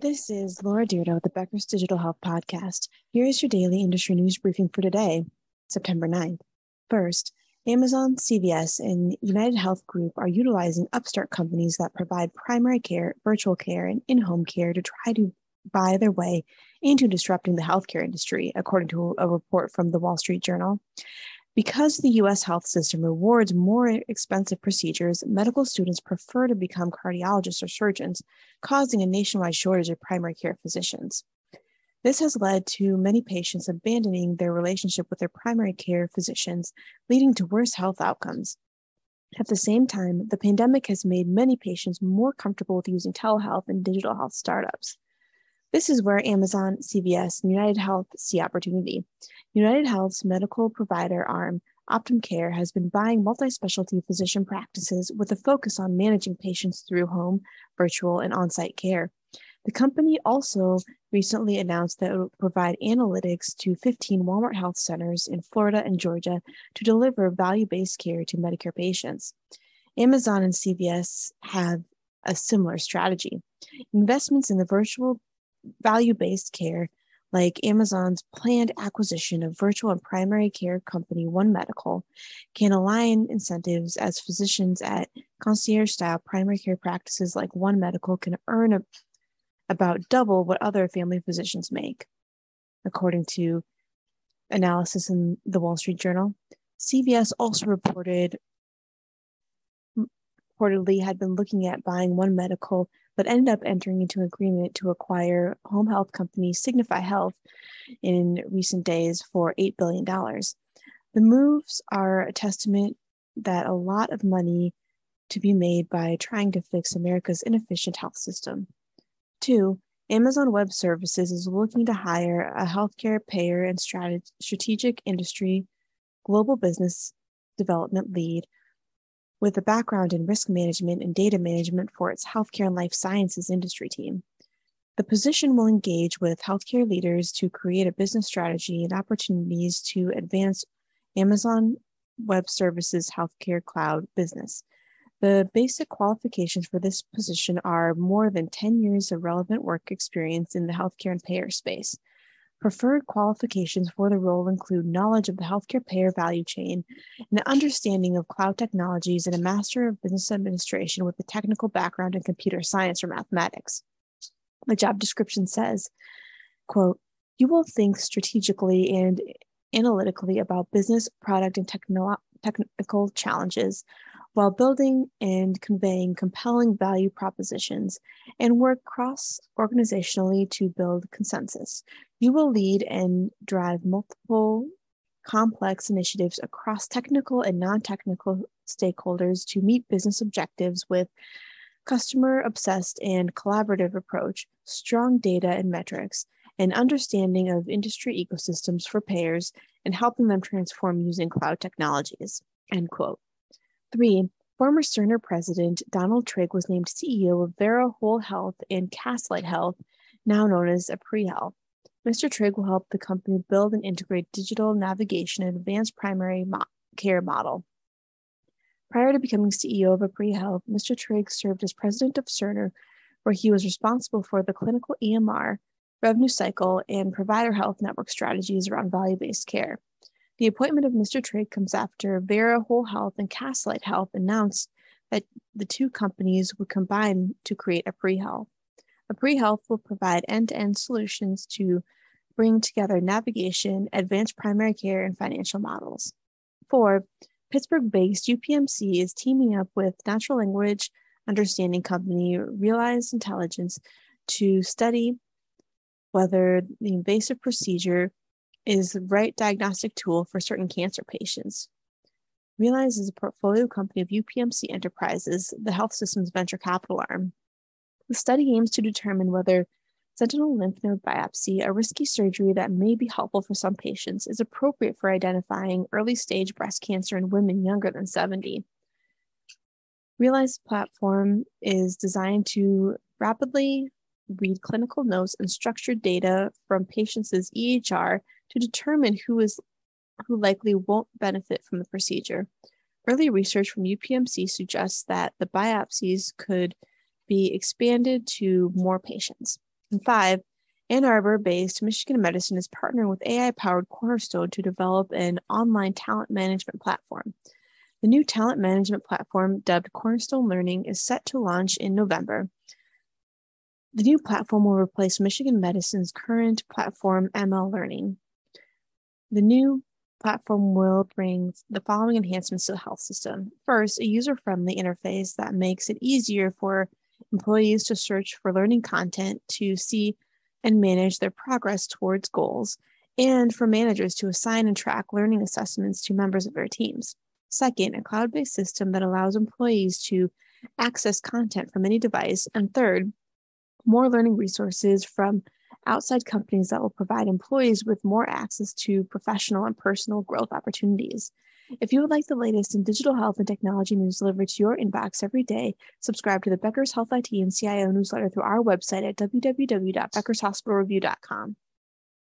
This is Laura with the Becker's Digital Health Podcast. Here is your daily industry news briefing for today, September 9th. First, Amazon, CVS, and United Health Group are utilizing upstart companies that provide primary care, virtual care, and in home care to try to buy their way into disrupting the healthcare industry, according to a report from the Wall Street Journal. Because the US health system rewards more expensive procedures, medical students prefer to become cardiologists or surgeons, causing a nationwide shortage of primary care physicians. This has led to many patients abandoning their relationship with their primary care physicians, leading to worse health outcomes. At the same time, the pandemic has made many patients more comfortable with using telehealth and digital health startups. This is where Amazon, CVS, and United Health see opportunity. United Health's medical provider arm, Optum Care, has been buying multi specialty physician practices with a focus on managing patients through home, virtual, and on site care. The company also recently announced that it will provide analytics to 15 Walmart health centers in Florida and Georgia to deliver value based care to Medicare patients. Amazon and CVS have a similar strategy. Investments in the virtual value based care, like Amazon's planned acquisition of virtual and primary care company One Medical, can align incentives as physicians at concierge style primary care practices like One Medical can earn a, about double what other family physicians make. According to analysis in the Wall Street Journal, CVS also reported reportedly had been looking at buying One Medical but ended up entering into agreement to acquire home health company Signify Health in recent days for $8 billion. The moves are a testament that a lot of money to be made by trying to fix America's inefficient health system. Two, Amazon Web Services is looking to hire a healthcare payer and strategic industry global business development lead with a background in risk management and data management for its healthcare and life sciences industry team. The position will engage with healthcare leaders to create a business strategy and opportunities to advance Amazon Web Services healthcare cloud business. The basic qualifications for this position are more than 10 years of relevant work experience in the healthcare and payer space, Preferred qualifications for the role include knowledge of the healthcare payer value chain, an understanding of cloud technologies, and a Master of Business Administration with a technical background in computer science or mathematics. The job description says, quote, you will think strategically and analytically about business, product, and technical challenges while building and conveying compelling value propositions and work cross organizationally to build consensus. You will lead and drive multiple complex initiatives across technical and non technical stakeholders to meet business objectives with customer obsessed and collaborative approach, strong data and metrics, and understanding of industry ecosystems for payers and helping them transform using cloud technologies. End quote. Three, former Cerner president Donald Trigg was named CEO of Vera Whole Health and Castlight Health, now known as Apree Health. Mr. Trigg will help the company build and integrate digital navigation and advanced primary mo- care model. Prior to becoming CEO of Apree Health, Mr. Trigg served as president of Cerner, where he was responsible for the clinical EMR, revenue cycle, and provider health network strategies around value based care. The appointment of Mr. Trigg comes after Vera Whole Health and Castlight Health announced that the two companies would combine to create Apree Health. Apree Health will provide end to end solutions to bring together navigation, advanced primary care, and financial models. Four, Pittsburgh based UPMC is teaming up with natural language understanding company Realyze Intelligence to study whether the invasive procedure is the right diagnostic tool for certain cancer patients. Realyze is a portfolio company of UPMC Enterprises, the health system's venture capital arm. The study aims to determine whether sentinel lymph node biopsy, a risky surgery that may be helpful for some patients, is appropriate for identifying early stage breast cancer in women younger than 70. Realyze platform is designed to rapidly read clinical notes and structured data from patients' EHR to determine who is who likely won't benefit from the procedure. Early research from UPMC suggests that the biopsies could be expanded to more patients. And five, Ann Arbor based Michigan Medicine is partnering with AI powered Cornerstone to develop an online talent management platform. The new talent management platform, dubbed Cornerstone Learning, is set to launch in November. The new platform will replace Michigan Medicine's current platform, ML Learning. The new platform will bring the following enhancements to the health system. First, a user friendly interface that makes it easier for employees to search for learning content to see and manage their progress towards goals, and for managers to assign and track learning assessments to members of their teams. Second, a cloud based system that allows employees to access content from any device. And third, more learning resources from outside companies that will provide employees with more access to professional and personal growth opportunities. If you would like the latest in digital health and technology news delivered to your inbox every day, subscribe to the Becker's Health IT and CIO newsletter through our website at www.beckershospitalreview.com.